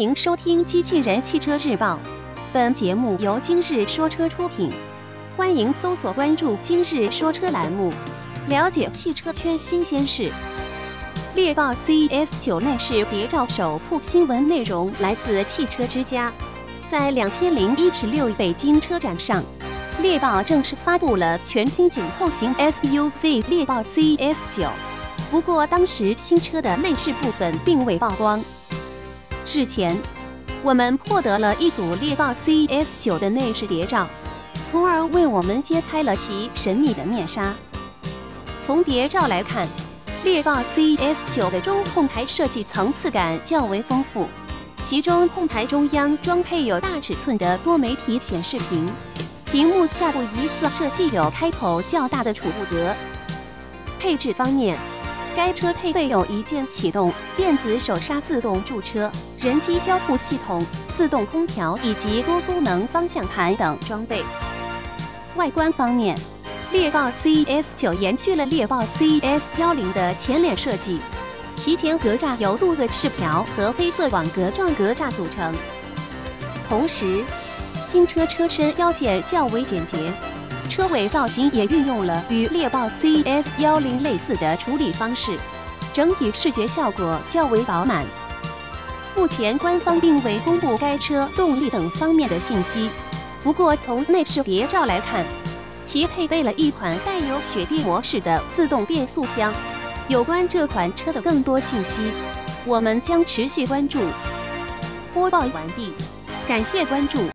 欢迎收听《机器人汽车日报》，本节目由今日说车出品。欢迎搜索关注“今日说车”栏目，了解汽车圈新鲜事。猎豹 CS 九内饰谍照首曝新闻内容来自汽车之家。在两千零一十六北京车展上，猎豹正式发布了全新紧凑型 SUV 猎豹 CS 九。不过当时新车的内饰部分并未曝光。日前，我们获得了一组猎豹 cs 九的内饰谍照，从而为我们揭开了其神秘的面纱。从谍照来看，猎豹 cs 九的中控台设计层次感较为丰富，其中控台中央装配有大尺寸的多媒体显示屏，屏幕下部疑似设计有开口较大的储物格。配置方面，该车配备有一键启动、电子手刹自动驻车、人机交互系统、自动空调以及多功能方向盘等装备。外观方面，猎豹 CES 九延续了猎豹 CES 幺零的前脸设计，其前格栅由镀铬饰条和黑色网格状格栅组成。同时，新车车身腰线较为简洁。车尾造型也运用了与猎豹 CES 幺零类似的处理方式，整体视觉效果较为饱满。目前官方并未公布该车动力等方面的信息，不过从内饰谍照来看，其配备了一款带有雪地模式的自动变速箱。有关这款车的更多信息，我们将持续关注。播报完毕，感谢关注。